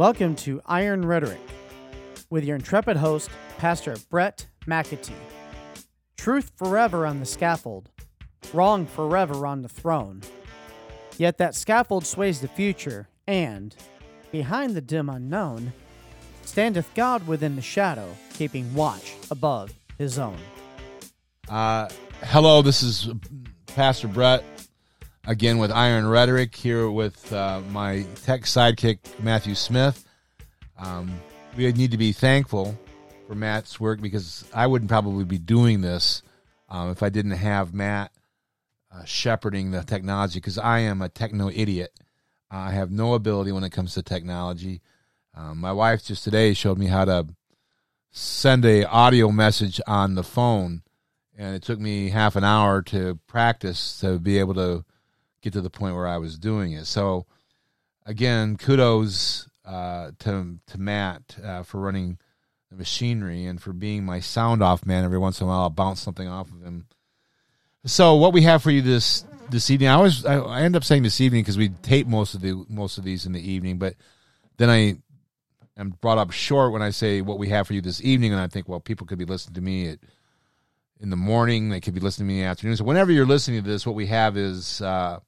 Welcome to Iron Rhetoric with your intrepid host, Pastor Bret McAtee. Truth forever on the scaffold, wrong forever on the throne. Yet that scaffold sways the future, and, behind the dim unknown, standeth God within the shadow, keeping watch above his own. Uh, hello, this is Pastor Bret again with Iron Rhetoric here with uh, my tech sidekick Matthew Smith. Um, we need to be thankful for Matt's work because I wouldn't probably be doing this um, if I didn't have Matt uh, shepherding the technology because I am a techno idiot. I have no ability when it comes to technology. Um, my wife just today showed me how to send a audio message on the phone, and it took me half an hour to practice to be able to get to the point where I was doing it. So, again, kudos uh, to to Matt uh, for running the machinery and for being my sound off man. Every once in a while, I'll bounce something off of him. So, what we have for you this this evening, I always I, I end up saying this evening because we tape most of the most of these in the evening, but then I am brought up short when I say what we have for you this evening, and I think, well, people could be listening to me at in the morning. They could be listening to me in the afternoon. So whenever you're listening to this, what we have is uh,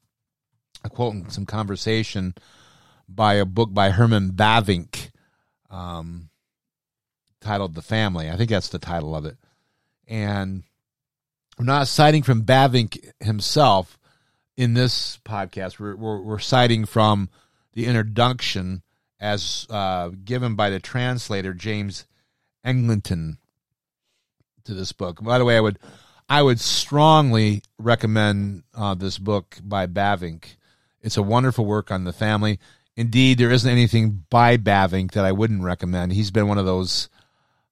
a quote and some conversation by a book by Herman Bavinck um, titled The Family. I think that's the title of it. And we're not citing from Bavinck himself in this podcast. We're, we're, we're citing from the introduction as uh, given by the translator James Eglinton to this book. By the way, I would I would strongly recommend uh, this book by Bavinck. It's a wonderful work on the family. Indeed, there isn't anything by Bavinck that I wouldn't recommend. He's been one of those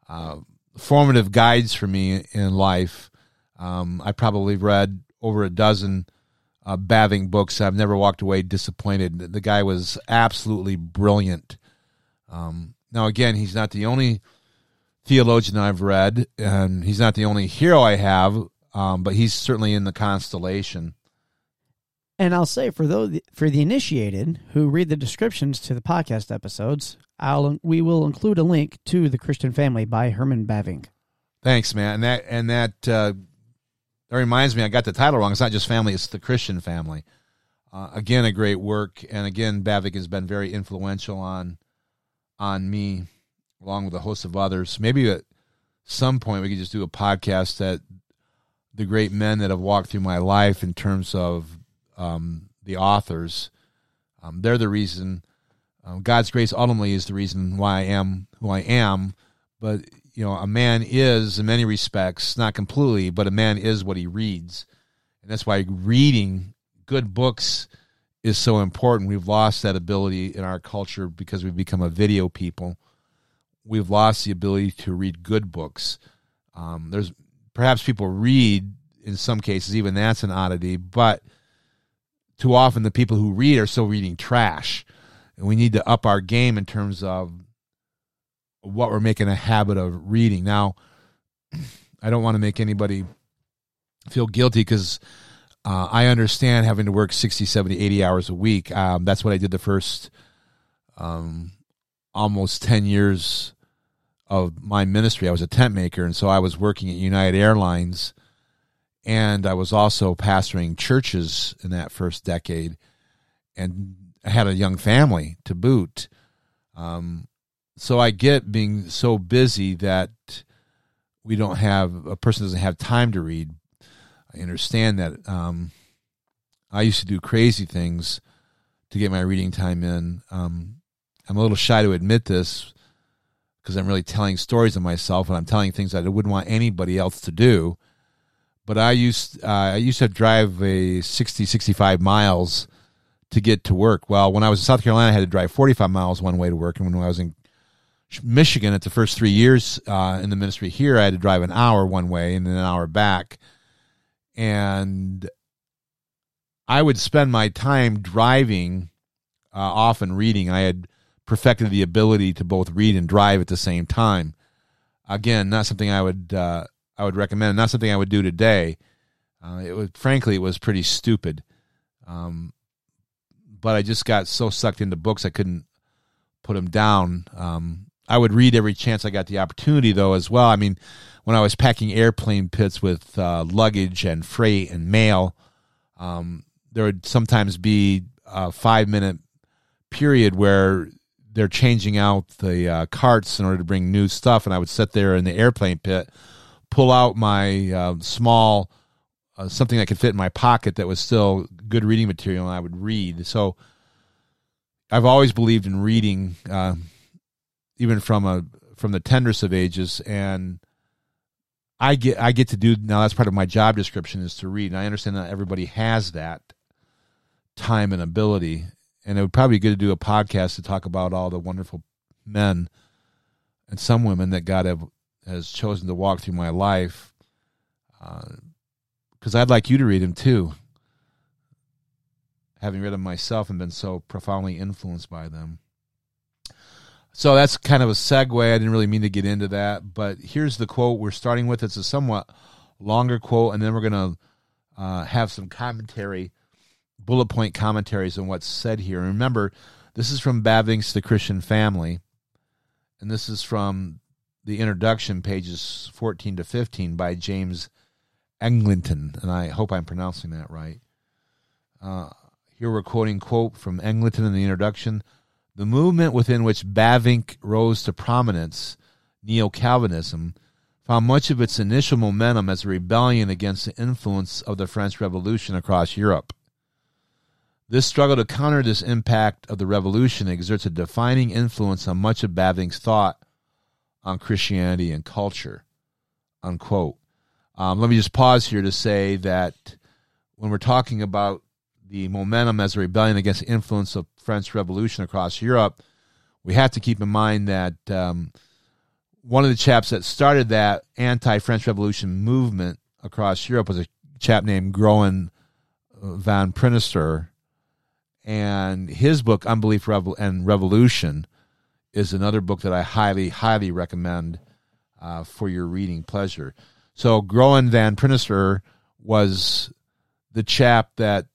uh, formative guides for me in life. Um, I probably read over a dozen uh, Bavinck books. I've never walked away disappointed. The guy was absolutely brilliant. Um, now, again, he's not the only theologian I've read, and he's not the only hero I have, um, but he's certainly in the constellation. And I'll say for those for the initiated who read the descriptions to the podcast episodes, I'll we will include a link to the Christian Family by Herman Bavinck. Thanks, man. And that and that uh, that reminds me, I got the title wrong. It's not just family; it's the Christian Family. Uh, again, a great work, and again, Bavinck has been very influential on on me, along with a host of others. Maybe at some point we could just do a podcast that the great men that have walked through my life in terms of um, the authors. Um, they're the reason. Um, God's grace ultimately is the reason why I am who I am. But you know, a man is in many respects not completely, but a man is what he reads, and that's why reading good books is so important. We've lost that ability in our culture because we've become a video people. We've lost the ability to read good books. Um, there's perhaps people read in some cases, even that's an oddity, but too often the people who read are still reading trash. And we need to up our game in terms of what we're making a habit of reading. Now, I don't want to make anybody feel guilty because uh, I understand having to work 60, 70, 80 hours a week. Um, that's what I did the first um, almost 10 years of my ministry. I was a tent maker, and so I was working at United Airlines and I was also pastoring churches in that first decade, and I had a young family to boot. Um, so I get being so busy that we don't have a person doesn't have time to read. I understand that. Um, I used to do crazy things to get my reading time in. Um, I'm a little shy to admit this because I'm really telling stories of myself and I'm telling things that I wouldn't want anybody else to do but I used uh, I used to drive a 60 65 miles to get to work. Well, when I was in South Carolina, I had to drive 45 miles one way to work, and when I was in Michigan at the first three years uh, in the ministry here, I had to drive an hour one way and then an hour back, and I would spend my time driving, uh, often reading. I had perfected the ability to both read and drive at the same time. Again, not something I would uh, I would recommend. Not something I would do today. Uh, it was frankly, it was pretty stupid. Um, but I just got so sucked into books I couldn't put them down. Um, I would read every chance I got the opportunity, though, as well. I mean, when I was packing airplane pits with uh, luggage and freight and mail, um, there would sometimes be a five minute period where they're changing out the uh, carts in order to bring new stuff, and I would sit there in the airplane pit, pull out my uh, small uh, something that could fit in my pocket that was still good reading material, and I would read. So I've always believed in reading, uh, even from a from the tenderest of ages, and I get I get to do now. That's part of my job description is to read, and I understand that everybody has that time and ability, and it would probably be good to do a podcast to talk about all the wonderful men and some women that God have, has chosen to walk through my life. Because uh, I'd like you to read them too, having read them myself and been so profoundly influenced by them. So that's kind of a segue. I didn't really mean to get into that, but here's the quote we're starting with. It's a somewhat longer quote, and then we're going to uh, have some commentary bullet point commentaries on what's said here. And remember, this is from Bavinck's The Christian Family, and this is from the introduction, pages 14 to 15, by James Eglinton, and I hope I'm pronouncing that right. Uh, here we're quoting quote from Eglinton in the introduction. The movement within which Bavinck rose to prominence, Neo Calvinism, found much of its initial momentum as a rebellion against the influence of the French Revolution across Europe. This struggle to counter this impact of the revolution exerts a defining influence on much of Bavinck's thought on Christianity and culture. Unquote. Um, let me just pause here to say that when we're talking about the momentum as a rebellion against the influence of French Revolution across Europe, we have to keep in mind that um, one of the chaps that started that anti-French Revolution movement across Europe was a chap named Groen van Prinsterer, and his book unbelief and revolution is another book that i highly highly recommend uh, for your reading pleasure so groen van prinsterer was the chap that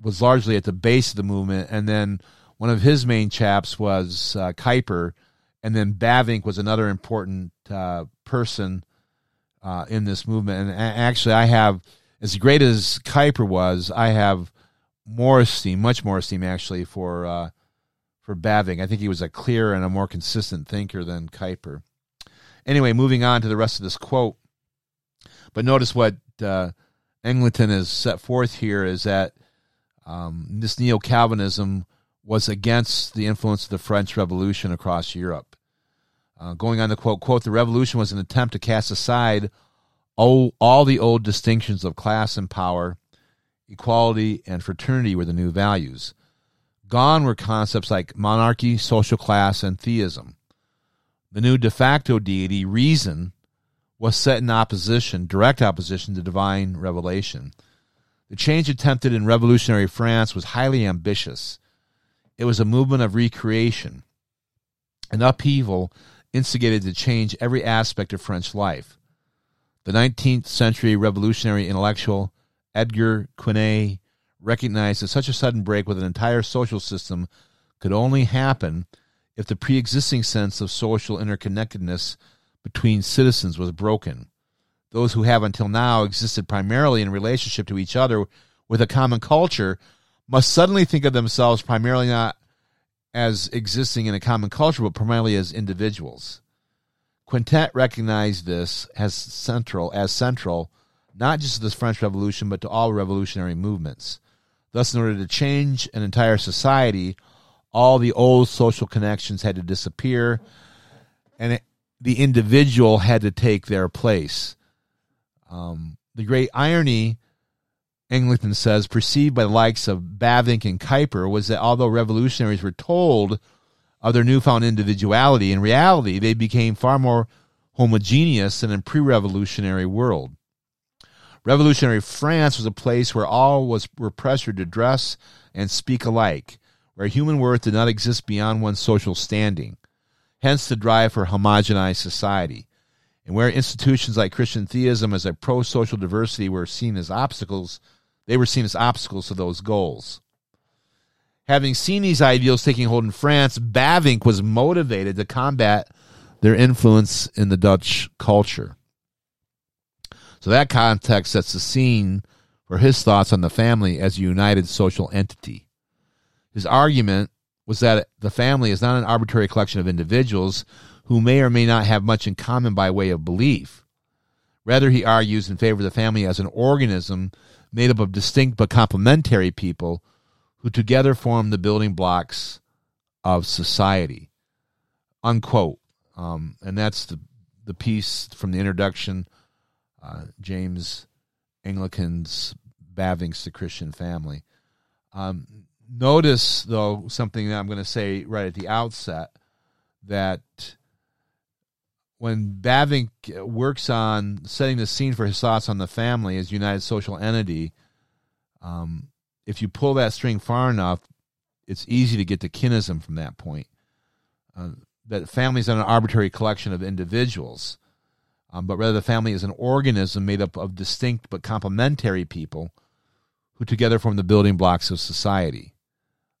was largely at the base of the movement and then one of his main chaps was uh, Kuyper, and then Bavinck was another important uh, person uh, in this movement. And actually, I have, as great as Kuyper was, I have more esteem, much more esteem actually for uh, for Bavinck. I think he was a clearer and a more consistent thinker than Kuyper. Anyway, moving on to the rest of this quote. But notice what uh, Eglinton has set forth here is that um, this neo Calvinism was against the influence of the French Revolution across Europe. Uh, going on to quote, quote, the revolution was an attempt to cast aside all, all the old distinctions of class and power equality, and fraternity were the new values. Gone were concepts like monarchy, social class, and theism. The new de facto deity, reason, was set in opposition, direct opposition to divine revelation. The change attempted in revolutionary France was highly ambitious. It was a movement of recreation, an upheaval instigated to change every aspect of French life. The 19th century revolutionary intellectual Edgar Quinet recognized that such a sudden break with an entire social system could only happen if the pre existing sense of social interconnectedness between citizens was broken. Those who have until now existed primarily in relationship to each other with a common culture must suddenly think of themselves primarily not as existing in a common culture, but primarily as individuals. Quinet recognized this as central as central not just to the French Revolution, but to all revolutionary movements. Thus, in order to change an entire society, all the old social connections had to disappear, and it, the individual had to take their place. Um, the great irony, Eglinton says, perceived by the likes of Bavinck and Kuyper, was that although revolutionaries were told of their newfound individuality, in reality they became far more homogeneous than in pre-revolutionary world. Revolutionary France was a place where all was, were pressured to dress and speak alike, where human worth did not exist beyond one's social standing, hence the drive for homogenized society, and where institutions like Christian theism as a pro social diversity were seen as obstacles, they were seen as obstacles to those goals. Having seen these ideals taking hold in France, Bavinck was motivated to combat their influence in the Dutch culture. So that context sets the scene for his thoughts on the family as a united social entity. His argument was that the family is not an arbitrary collection of individuals who may or may not have much in common by way of belief. Rather, he argues in favor of the family as an organism made up of distinct but complementary people who together form the building blocks of society. Unquote. Um, and that's the, the piece from the introduction, uh, James Anglicans Bavinck's The Christian Family. Um, notice, though, something that I'm going to say right at the outset that when Bavinck works on setting the scene for his thoughts on the family as united social entity, um, if you pull that string far enough, it's easy to get to kinism from that point. Uh, that family is not an arbitrary collection of individuals, um, but rather the family is an organism made up of distinct but complementary people who together form the building blocks of society.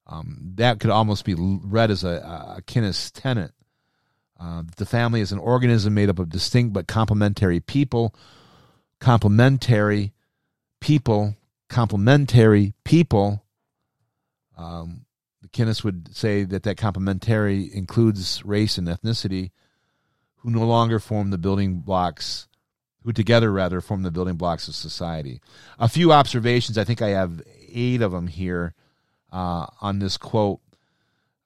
Um, that could almost be read as a, a kinist tenet. Uh, the family is an organism made up of distinct but complementary people, complementary people, complementary people. Um, the kinist would say that that complementary includes race and ethnicity, who no longer form the building blocks, who together rather form the building blocks of society. A few observations. I think I have eight of them here uh, on this quote.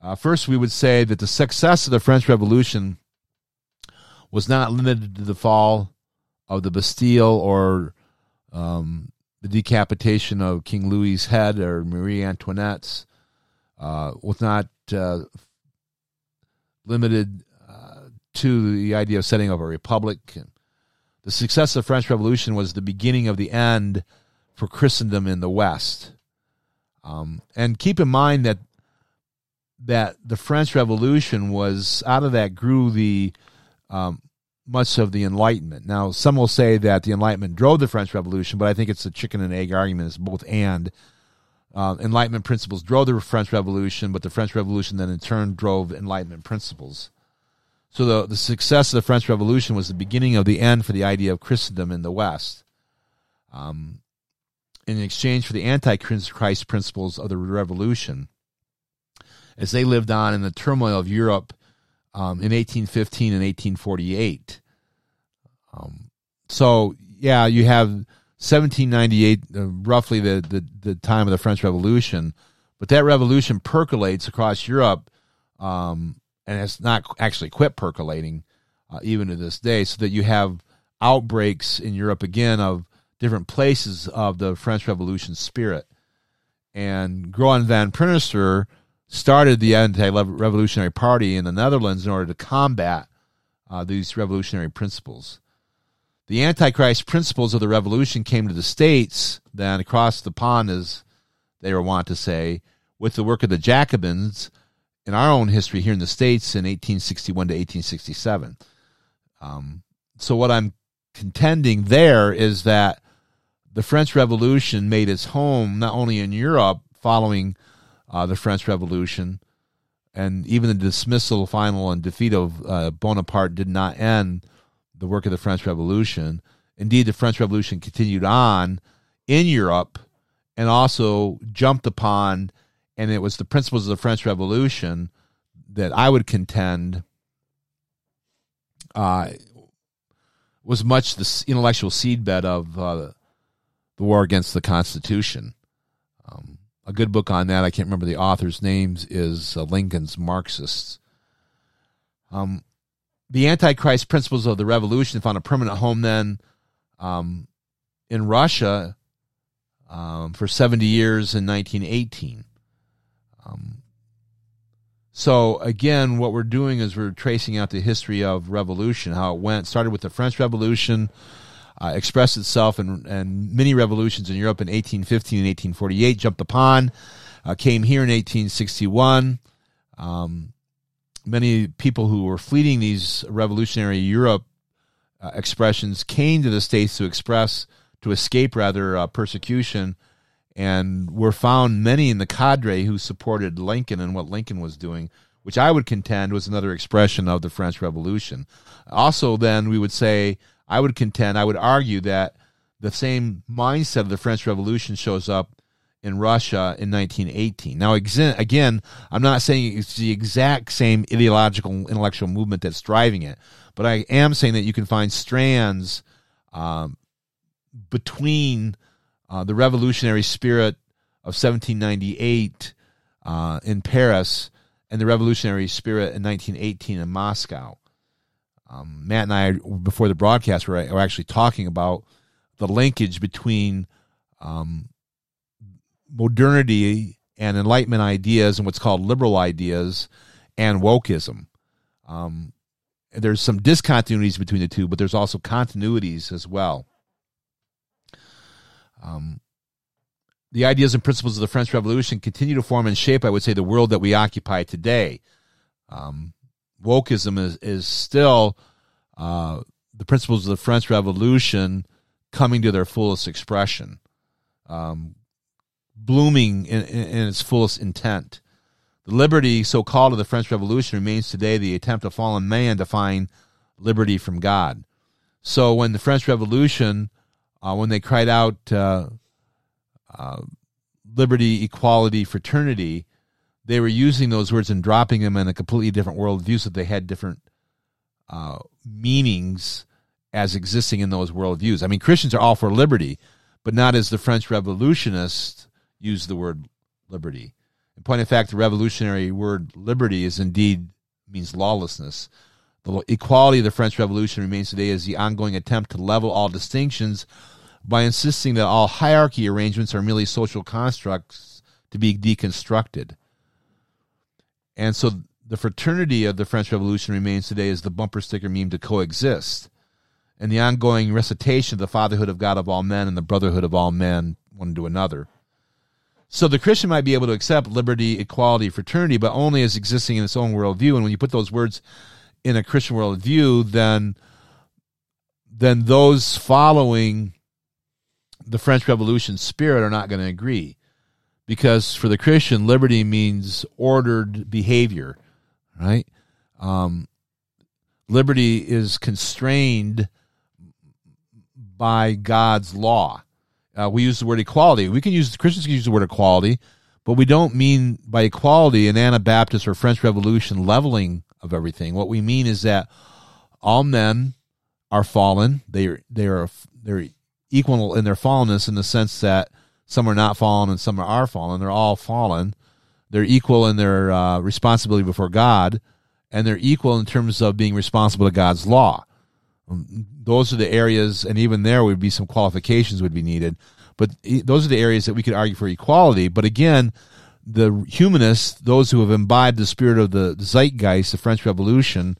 Uh, first, we would say that the success of the French Revolution was not limited to the fall of the Bastille or um, the decapitation of King Louis's head or Marie Antoinette's. Uh, was not uh, limited to the idea of setting up a republic. The success of the French Revolution was the beginning of the end for Christendom in the West. Um, and keep in mind that that the French Revolution was out of that grew the um, much of the Enlightenment. Now, some will say that the Enlightenment drove the French Revolution, but I think it's a chicken and egg argument. It's both and. Uh, Enlightenment principles drove the French Revolution, but the French Revolution then in turn drove Enlightenment principles. So the, the success of the French Revolution was the beginning of the end for the idea of Christendom in the West. Um, in exchange for the anti-Christ principles of the Revolution, as they lived on in the turmoil of Europe um, in 1815 and 1848. Um, so, yeah, you have 1798, uh, roughly the, the, the, time of the French Revolution, but that revolution percolates across Europe um, and has not actually quit percolating uh, even to this day, so that you have outbreaks in Europe again of different places of the French Revolution spirit. And Groen van Prinsterer started the anti-revolutionary party in the Netherlands in order to combat uh, these revolutionary principles. The Antichrist principles of the revolution came to the states, then across the pond, as they were wont to say, with the work of the Jacobins in our own history here in the states in 1861 to 1867. Um, so what I'm contending there is that the French Revolution made its home not only in Europe following uh, the French Revolution, and even the dismissal, final, and defeat of uh, Bonaparte did not end the work of the French Revolution. Indeed, the French Revolution continued on in Europe and also jumped upon, and it was the principles of the French Revolution that I would contend uh, was much the intellectual seedbed of uh, the war against the Constitution. Um, a good book on that. I can't remember the author's names. Is uh, Lincoln's Marxists. Um, the Antichrist principles of the revolution found a permanent home then um, in Russia um, for 70 years in 1918. Um, so again, what we're doing is we're tracing out the history of revolution, how it went. Started with the French Revolution, uh, expressed itself in, in, many revolutions in Europe in 1815 and 1848, jumped upon, uh, came here in 1861. Um, many people who were fleeing these revolutionary Europe uh, expressions came to the States to express, to escape rather, uh, persecution and were found many in the cadre who supported Lincoln and what Lincoln was doing, which I would contend was another expression of the French Revolution. Also, then we would say, I would contend, I would argue that the same mindset of the French Revolution shows up in Russia in 1918. Now, again, I'm not saying it's the exact same ideological intellectual movement that's driving it, but I am saying that you can find strands um, between uh, the revolutionary spirit of 1798 uh, in Paris and the revolutionary spirit in 1918 in Moscow. Um, Matt and I, before the broadcast, were, were actually talking about the linkage between um, modernity and Enlightenment ideas and what's called liberal ideas and wokeism. Um, there's some discontinuities between the two, but there's also continuities as well. Um, the ideas and principles of the French Revolution continue to form and shape, I would say, the world that we occupy today. Um, wokeism is, is still uh, the principles of the French Revolution coming to their fullest expression, um, blooming in, in, in its fullest intent. The liberty, so called, of the French Revolution remains today the attempt of fallen man to find liberty from God. So when the French Revolution, uh, when they cried out uh, uh, liberty, equality, fraternity, they were using those words and dropping them in a completely different worldview so they had different uh, meanings as existing in those worldviews. I mean, Christians are all for liberty, but not as the French revolutionists used the word liberty. In point of fact, the revolutionary word liberty is indeed means lawlessness. The equality of the French Revolution remains today as the ongoing attempt to level all distinctions by insisting that all hierarchy arrangements are merely social constructs to be deconstructed. And so the fraternity of the French Revolution remains today as the bumper sticker meme to coexist and the ongoing recitation of the fatherhood of God of all men and the brotherhood of all men one to another. So the Christian might be able to accept liberty, equality, fraternity, but only as existing in its own worldview. And when you put those words in a Christian worldview, then then those following the French Revolution spirit are not going to agree. Because for the Christian, liberty means ordered behavior, right? Um, liberty is constrained by God's law. Uh, we use the word equality. We can use Christians can use the word equality, but we don't mean by equality an Anabaptist or French Revolution leveling of everything. What we mean is that all men are fallen. They are they are they're equal in their fallenness in the sense that some are not fallen and some are fallen. They're all fallen. They're equal in their uh, responsibility before God, and they're equal in terms of being responsible to God's law. Um, those are the areas, and even there would be some qualifications would be needed. But those are the areas that we could argue for equality. But again, the humanists, those who have imbibed the spirit of the zeitgeist, the French Revolution,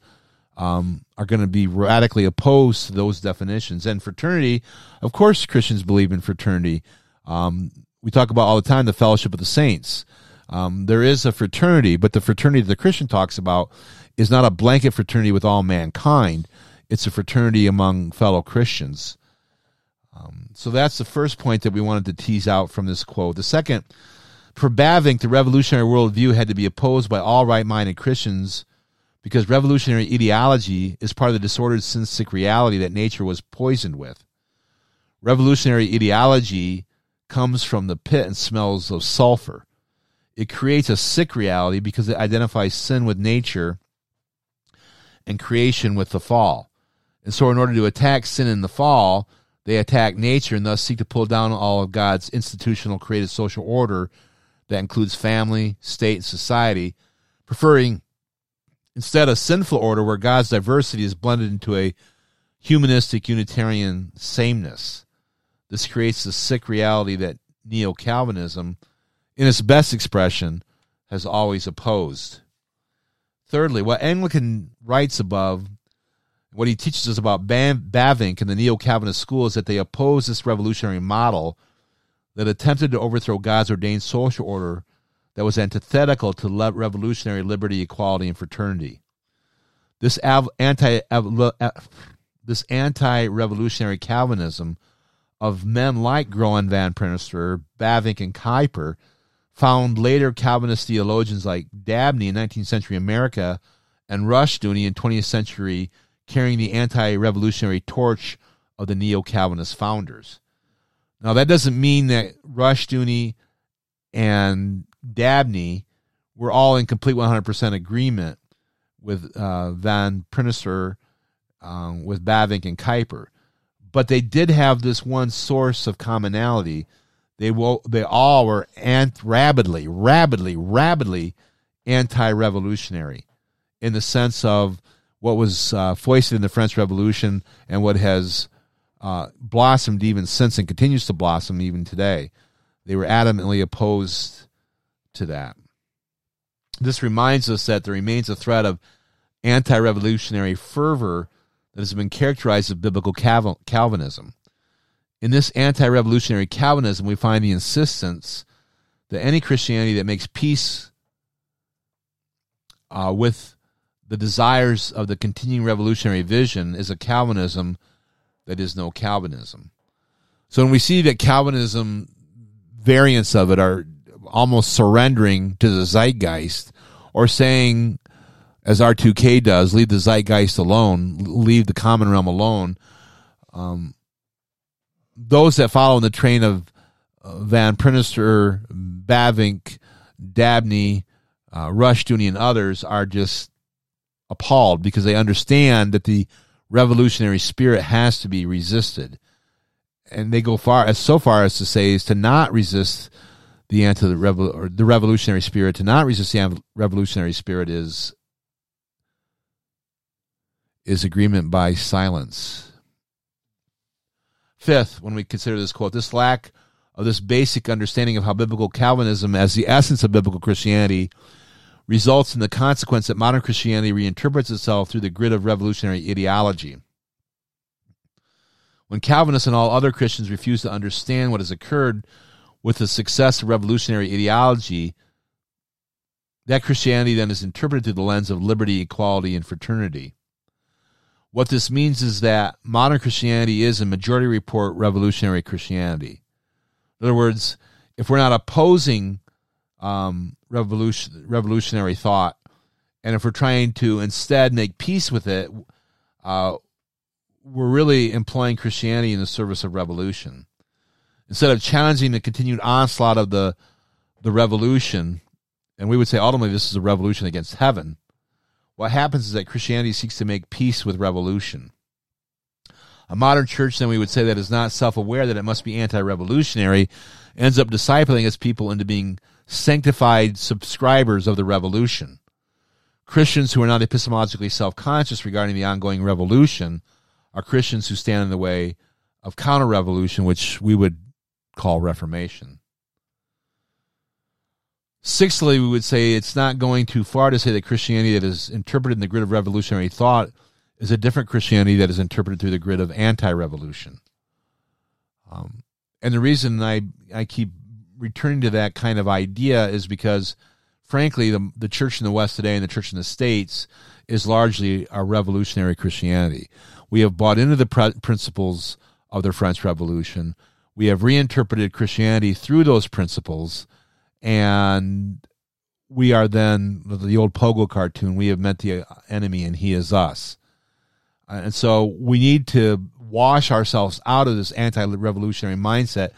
um, are going to be radically opposed to those definitions. And fraternity, of course, Christians believe in fraternity. Um, we talk about all the time the fellowship of the saints. Um, there is a fraternity, but the fraternity that the Christian talks about is not a blanket fraternity with all mankind it's a fraternity among fellow Christians. Um, so that's the first point that we wanted to tease out from this quote. The second, for Bavinck, the revolutionary worldview had to be opposed by all right minded Christians because revolutionary ideology is part of the disordered sin sick reality that nature was poisoned with. Revolutionary ideology comes from the pit and smells of sulfur. It creates a sick reality because it identifies sin with nature and creation with the fall. And so, in order to attack sin in the fall, they attack nature and thus seek to pull down all of God's institutional created social order that includes family, state, and society, preferring instead a sinful order where God's diversity is blended into a humanistic Unitarian sameness. This creates the sick reality that Neo Calvinism, in its best expression, has always opposed. Thirdly, what Anglican writes above what he teaches us about Bavinck and the Neo Calvinist school is that they oppose this revolutionary model that attempted to overthrow God's ordained social order that was antithetical to le- revolutionary liberty, equality, and fraternity. This av- anti av- this anti-revolutionary Calvinism of men like Groen van Prinsterer, Bavinck, and Kuyper found later Calvinist theologians like Dabney in 19th century America and Rushdoony in 20th century carrying the anti revolutionary torch of the neo Calvinist founders. Now, that doesn't mean that Rushdoony and Dabney were all in complete 100% agreement with uh, Van Prinsterer, um, with Bavinck and Kuyper. But they did have this one source of commonality. They will, they all were ant- rabidly, rabidly, rapidly anti-revolutionary in the sense of what was uh, foisted in the French Revolution and what has uh, blossomed even since and continues to blossom even today. They were adamantly opposed to that. This reminds us that there remains a threat of anti revolutionary fervor that has been characterized as biblical Calvinism. In this anti revolutionary Calvinism, we find the insistence that any Christianity that makes peace uh, with the desires of the continuing revolutionary vision is a Calvinism that is no Calvinism. So when we see that Calvinism variants of it are almost surrendering to the zeitgeist or saying, as R2K does, leave the zeitgeist alone, leave the common realm alone. Um, those that follow in the train of uh, Van Prinsterer, Bavinck, Dabney, uh, Rushdoony, and others are just appalled because they understand that the revolutionary spirit has to be resisted. And they go far as so far as to say is to not resist the anti the or the revolutionary spirit to not resist the revolutionary spirit is is agreement by silence. Fifth, when we consider this quote, this lack of this basic understanding of how biblical Calvinism as the essence of biblical Christianity results in the consequence that modern Christianity reinterprets itself through the grid of revolutionary ideology. When Calvinists and all other Christians refuse to understand what has occurred with the success of revolutionary ideology, that Christianity then is interpreted through the lens of liberty, equality, and fraternity. What this means is that modern Christianity is a majority report revolutionary Christianity. In other words, if we're not opposing um, revolution, revolutionary thought, and if we're trying to instead make peace with it, uh, we're really employing Christianity in the service of revolution instead of challenging the continued onslaught of the the revolution, and we would say ultimately this is a revolution against heaven. What happens is that Christianity seeks to make peace with revolution. A modern church, then we would say that is not self aware that it must be anti revolutionary, ends up discipling its people into being sanctified subscribers of the revolution. Christians who are not epistemologically self conscious regarding the ongoing revolution are Christians who stand in the way of counter revolution, which we would call Reformation. Sixthly, we would say it's not going too far to say that Christianity that is interpreted in the grid of revolutionary thought is a different Christianity that is interpreted through the grid of anti revolution. Um, and the reason I, I keep returning to that kind of idea is because, frankly, the, the church in the West today and the church in the States is largely a revolutionary Christianity. We have bought into the principles of the French Revolution we have reinterpreted Christianity through those principles, and we are then the old Pogo cartoon. We have met the enemy, and he is us. And so we need to wash ourselves out of this anti-revolutionary mindset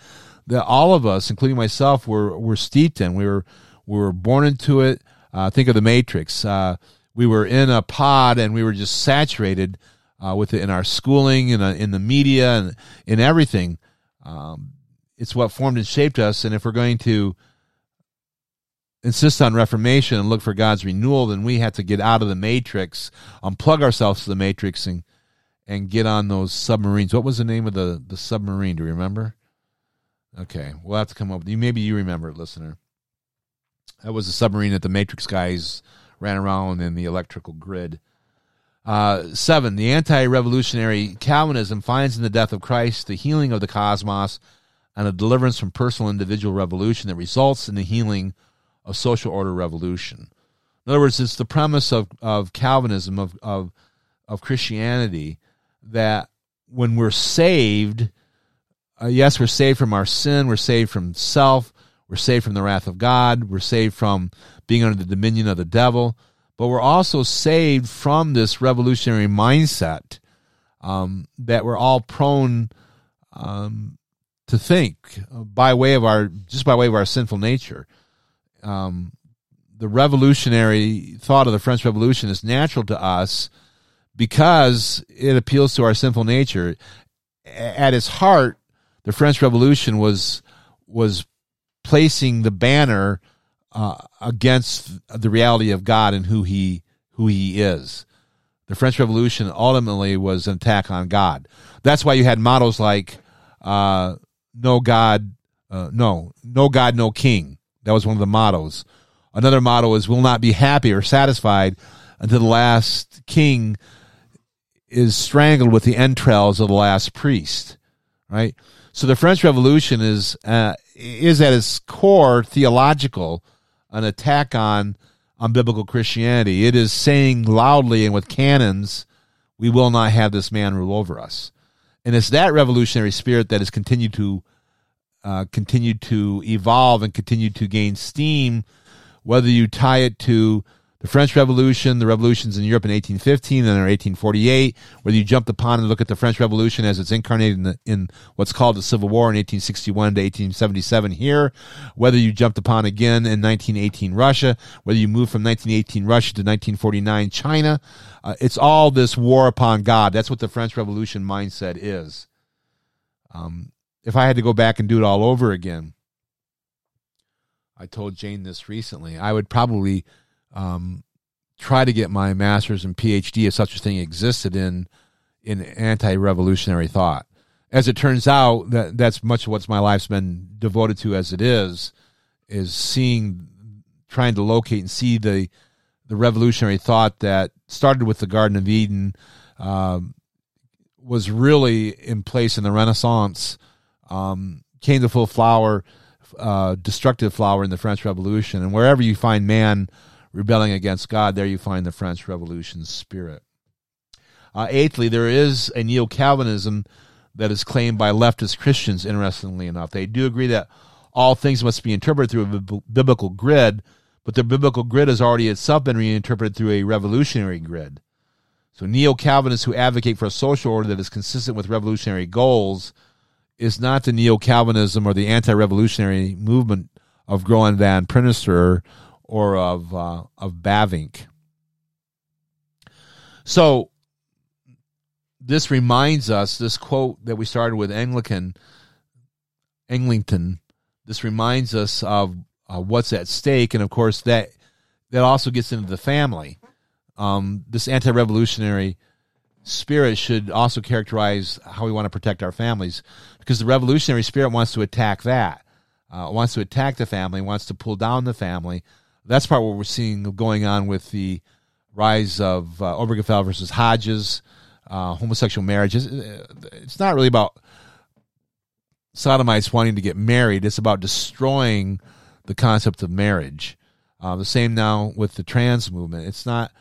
that all of us, including myself, were were steeped in. We were we were born into it. Uh, think of the Matrix. Uh, we were in a pod, and we were just saturated uh, with it in our schooling and in, in the media and in everything. Um, it's what formed and shaped us. And if we're going to insist on reformation and look for God's renewal, then we have to get out of the matrix, unplug ourselves to the matrix, and and get on those submarines. What was the name of the the submarine? Do you remember? Okay, we'll have to come up with you. Maybe you remember it, listener. That was the submarine that the Matrix guys ran around in the electrical grid. Uh, seven, the anti revolutionary Calvinism finds in the death of Christ the healing of the cosmos and a deliverance from personal individual revolution that results in the healing of social order revolution. In other words, it's the premise of, of Calvinism, of, of, of Christianity, that when we're saved, uh, yes, we're saved from our sin, we're saved from self, we're saved from the wrath of God, we're saved from being under the dominion of the devil, but we're also saved from this revolutionary mindset um, that we're all prone um, to think by way of our just by way of our sinful nature. Um, the revolutionary thought of the French Revolution is natural to us because it appeals to our sinful nature. At its heart, the French Revolution was was placing the banner uh, against the reality of God and who he who he is. The French Revolution ultimately was an attack on God. That's why you had mottos like uh, "No God, uh, no, no God, no King." That was one of the mottos. Another motto is "Will not be happy or satisfied until the last king is strangled with the entrails of the last priest." Right. So the French Revolution is uh, is at its core theological, an attack on on biblical Christianity. It is saying loudly and with cannons, "We will not have this man rule over us." And it's that revolutionary spirit that has continued to uh, continued to evolve and continue to gain steam. Whether you tie it to the French Revolution, the revolutions in Europe in 1815 and or 1848, whether you jump upon and look at the French Revolution as it's incarnated in, the, in what's called the Civil War in 1861 to 1877 here, whether you jumped upon again in 1918 Russia, whether you move from 1918 Russia to 1949 China, uh, it's all this war upon God. That's what the French Revolution mindset is. Um, if I had to go back and do it all over again, I told Jane this recently, I would probably – um, try to get my master's and PhD if such a thing existed in in anti-revolutionary thought. As it turns out, that that's much of what my life's been devoted to as it is, is seeing, trying to locate and see the the revolutionary thought that started with the Garden of Eden, um, was really in place in the Renaissance, um, came to full flower, uh, destructive flower in the French Revolution, and wherever you find man rebelling against God, there you find the French Revolution spirit. Uh, eighthly, there is a neo Calvinism that is claimed by leftist Christians, interestingly enough. They do agree that all things must be interpreted through a biblical grid, but the biblical grid has already itself been reinterpreted through a revolutionary grid. So, neo Calvinists who advocate for a social order that is consistent with revolutionary goals is not the neo Calvinism or the anti revolutionary movement of Groen van Prinsterer or of uh, of Bavinck. So this reminds us this quote that we started with Anglican Eglinton. This reminds us of uh, what's at stake, and of course that that also gets into the family. Um, this anti-revolutionary spirit should also characterize how we want to protect our families, because the revolutionary spirit wants to attack that, uh, wants to attack the family, wants to pull down the family, that's part what we're seeing going on with the rise of uh, Obergefell versus Hodges, uh, homosexual marriages. It's not really about sodomites wanting to get married. It's about destroying the concept of marriage. Uh, the same now with the trans movement. It's not.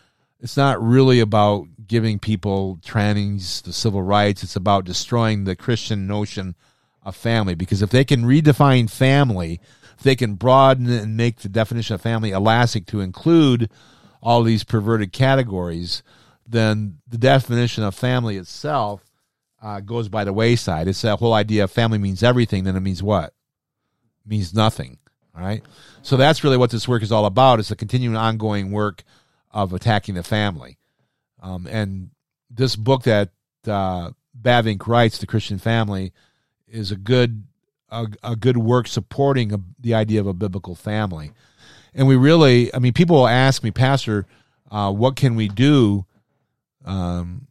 It's not really about giving people trannies the civil rights. It's about destroying the Christian notion of family. Because if they can redefine family they can broaden and make the definition of family elastic to include all these perverted categories, then the definition of family itself uh, goes by the wayside. It's that whole idea of family means everything, then it means what? It means nothing. All right. So that's really what this work is all about. It's a continuing, ongoing work of attacking the family. Um, and this book that uh, Bavinck writes, The Christian Family, is a good a, a good work supporting a, the idea of a biblical family. And we really, I mean, people will ask me, Pastor, uh, what can we do um,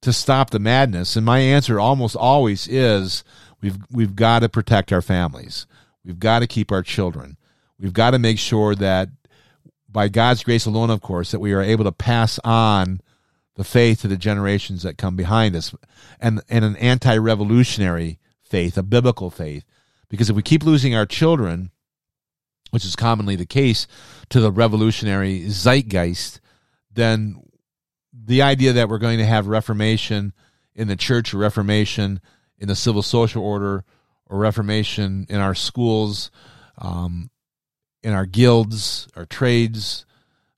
to stop the madness? And my answer almost always is we've we've got to protect our families. We've got to keep our children. We've got to make sure that by God's grace alone, of course, that we are able to pass on the faith to the generations that come behind us and, and an anti revolutionary faith, a biblical faith. Because if we keep losing our children, which is commonly the case, to the revolutionary zeitgeist, then the idea that we're going to have reformation in the church or reformation in the civil social order or reformation in our schools, um, in our guilds, our trades.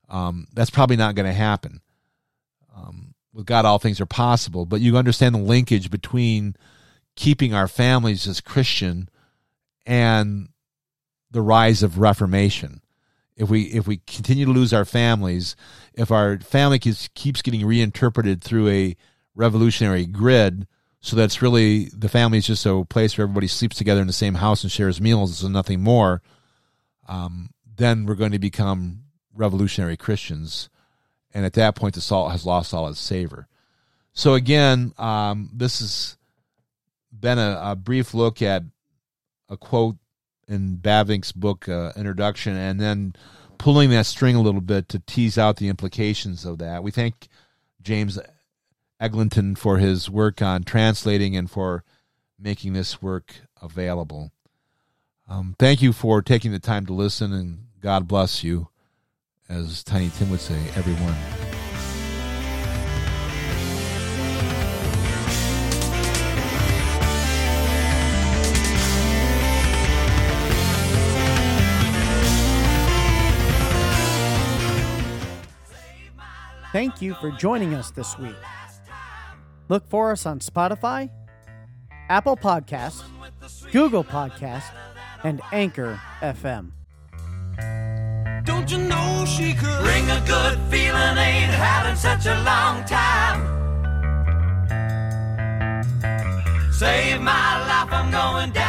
Um, that's probably not going to happen. Um, with God, all things are possible, but you understand the linkage between keeping our families as Christian and the rise of Reformation. If we if we continue to lose our families, if our family keeps, keeps getting reinterpreted through a revolutionary grid, so that's really the family is just a place where everybody sleeps together in the same house and shares meals and nothing more. Um, then we're going to become revolutionary Christians, and at that point, the salt has lost all its savor. So again, um, this has been a, a, brief look at a quote in Bavinck's book uh, introduction, and then pulling that string a little bit to tease out the implications of that. We thank James Eglinton for his work on translating and for making this work available. Um, thank you for taking the time to listen, and God bless you, as Tiny Tim would say, everyone. Thank you for joining us this week. Look for us on Spotify, Apple Podcasts, Google Podcasts, and Anchor FM. Don't you know she could bring a good feeling? Ain't had in such a long time. Save my life, I'm going down.